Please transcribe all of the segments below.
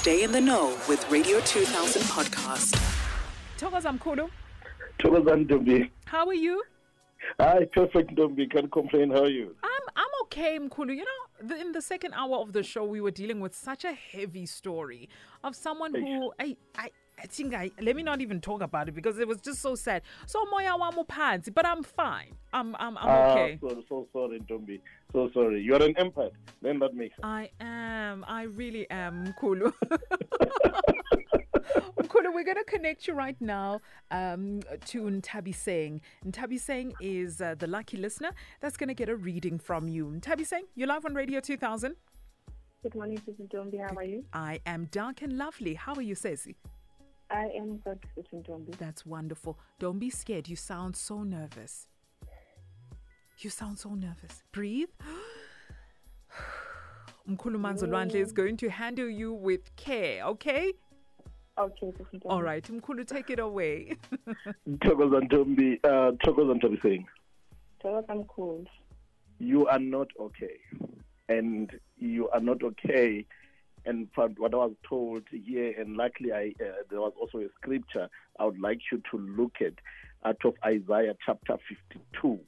Stay in the know with Radio 2000 podcast. Thokoza Mkhulu, Thokozani Ntombi. how are you? Hi, perfect Ntombi. Can't complain. How are you? I'm I'm okay, Mkhulu. You know, the, in the second hour of the show, we were dealing with such a heavy story of someone who I I. I think I let me not even talk about it because it was just so sad. So moya wami uphansi, but I'm fine. I'm I'm I'm okay. Ah, so, so sorry, Ntombi. So sorry. You're an empath. Then that makes sense. I am. I really am, Kulu. Mkhulu, we're going to connect you right now um, to Nthabiseng. Ntabi Singh is uh, the lucky listener that's going to get a reading from you. Nthabiseng, you're live on Radio 2000. Good morning, Susan Dombi. How are you? I am dark and lovely. How are you, Ceci? I am good, Susan Dombi. That's wonderful. Don't be scared. You sound so nervous. You sound so nervous. Breathe. Mkhulu Manzolwandle is going to handle you with care, okay? Okay, Susan Dombi. All right, Mkhulu, take it away. Thokozani Ntombi. Uh, Thokozani Ntombi saying, Tell us I'm you are not okay. And you are not okay. And from what I was told here, and luckily I, uh, there was also a scripture I would like you to look at out of Isaiah chapter 52.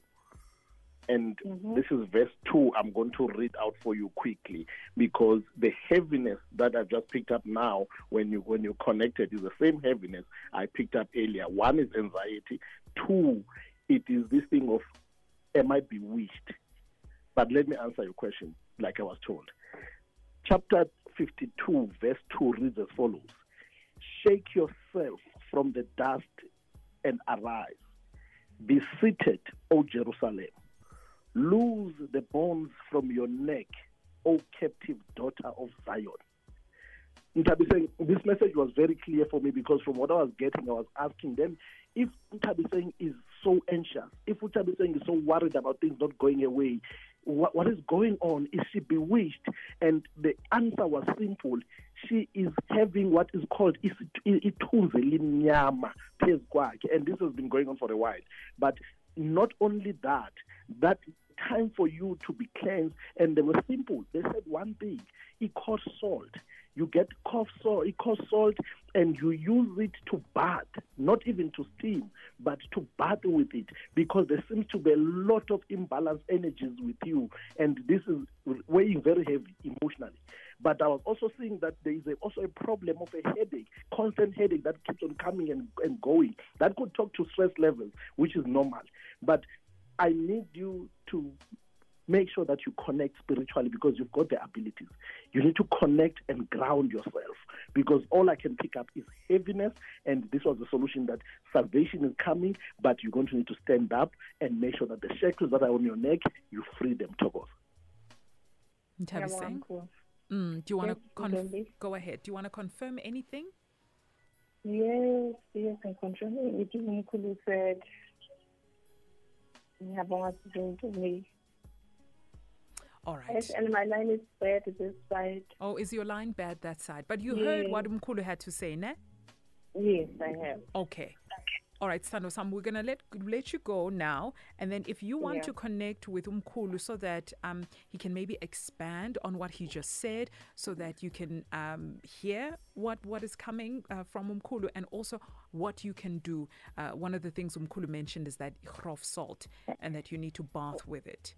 And mm-hmm. this is verse 2. I'm going to read out for you quickly because the heaviness that I've just picked up now when you when you connected is the same heaviness I picked up earlier. One is anxiety. Two, it is this thing of am I bewitched? But let me answer your question like I was told. Chapter 52, verse 2 reads as follows Shake yourself from the dust and arise. Be seated, O Jerusalem. Loose the bones from your neck, O captive daughter of Zion. Nthabiseng this message was very clear for me because from what I was getting, I was asking them if Nthabiseng is so anxious, if Nthabiseng is so worried about things not going away, what, what is going on? Is she bewitched? And the answer was simple. She is having what is called ithunzi limnyama phezu and this has been going on for a while. But not only that, that time for you to be cleansed, and they were simple. They said one thing: it costs salt. You get cough salt, costs salt, and you use it to bath, not even to steam, but to bath with it, because there seems to be a lot of imbalanced energies with you, and this is weighing very heavy emotionally. But I was also seeing that there is a, also a problem of a headache, constant headache that keeps on coming and, and going. That could talk to stress levels, which is normal. But I need you to make sure that you connect spiritually because you've got the abilities. You need to connect and ground yourself because all I can pick up is heaviness, and this was the solution that salvation is coming, but you're going to need to stand up and make sure that the shackles that are on your neck, you free them, Togos. Ntabi Yeah, well, I'm cool. mm, do you want to Yes, conf- go ahead? Do you want to confirm anything? Yes, yes, I confirm. It is Mkhulu said, Ngiyabonga Susan Dombi. All right. Yes, and my line is bad this side. Oh, is your line bad that side? But you heard what Mkhulu had to say, ne? Yes, I have. Okay. All right, Sando Sam, we're gonna let let you go now, and then if you want Yeah. to connect with Umkulu so that um he can maybe expand on what he just said, so that you can um hear what what is coming uh, from Umkulu, and also what you can do. Uh, one of the things Umkulu mentioned is that grof salt, and that you need to bath with it.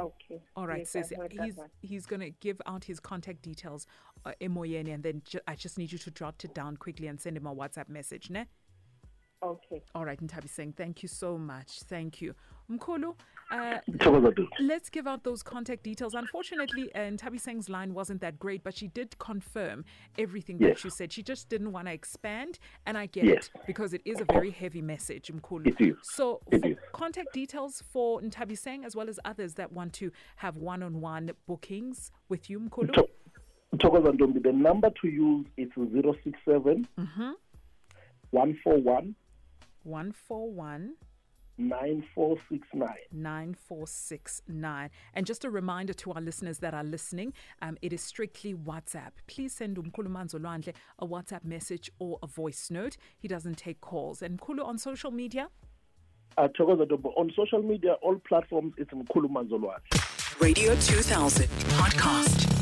Okay. All right, yes, sis. I've heard that He's he's gonna give out his contact details, uh, emoyeni, and then ju- I just need you to jot it down quickly and send him a WhatsApp message, ne? Okay. All right, Nthabiseng thank you so much. Thank you. Mkhulu, uh, let's give out those contact details. Unfortunately, uh, Nthabiseng's line wasn't that great, but she did confirm everything that Yes. you said. She just didn't want to expand, and I get Yes. it because it is a very heavy message, Mkhulu. It is. So, It for is. contact details for Nthabiseng as well as others that want to have one on one bookings with you, Mkhulu. Tho- Thokozani Ntombi, the number to use is 067 Mm-hmm. 141 141 9469. 9469. And just a reminder to our listeners that are listening, um, it is strictly WhatsApp. Please send Umkulu Manzolwandle a WhatsApp message or a voice note. He doesn't take calls. And Mkhulu on social media? Uh, on social media, all platforms, it's Mkhulu Manzolwandle. Radio 2000 podcast.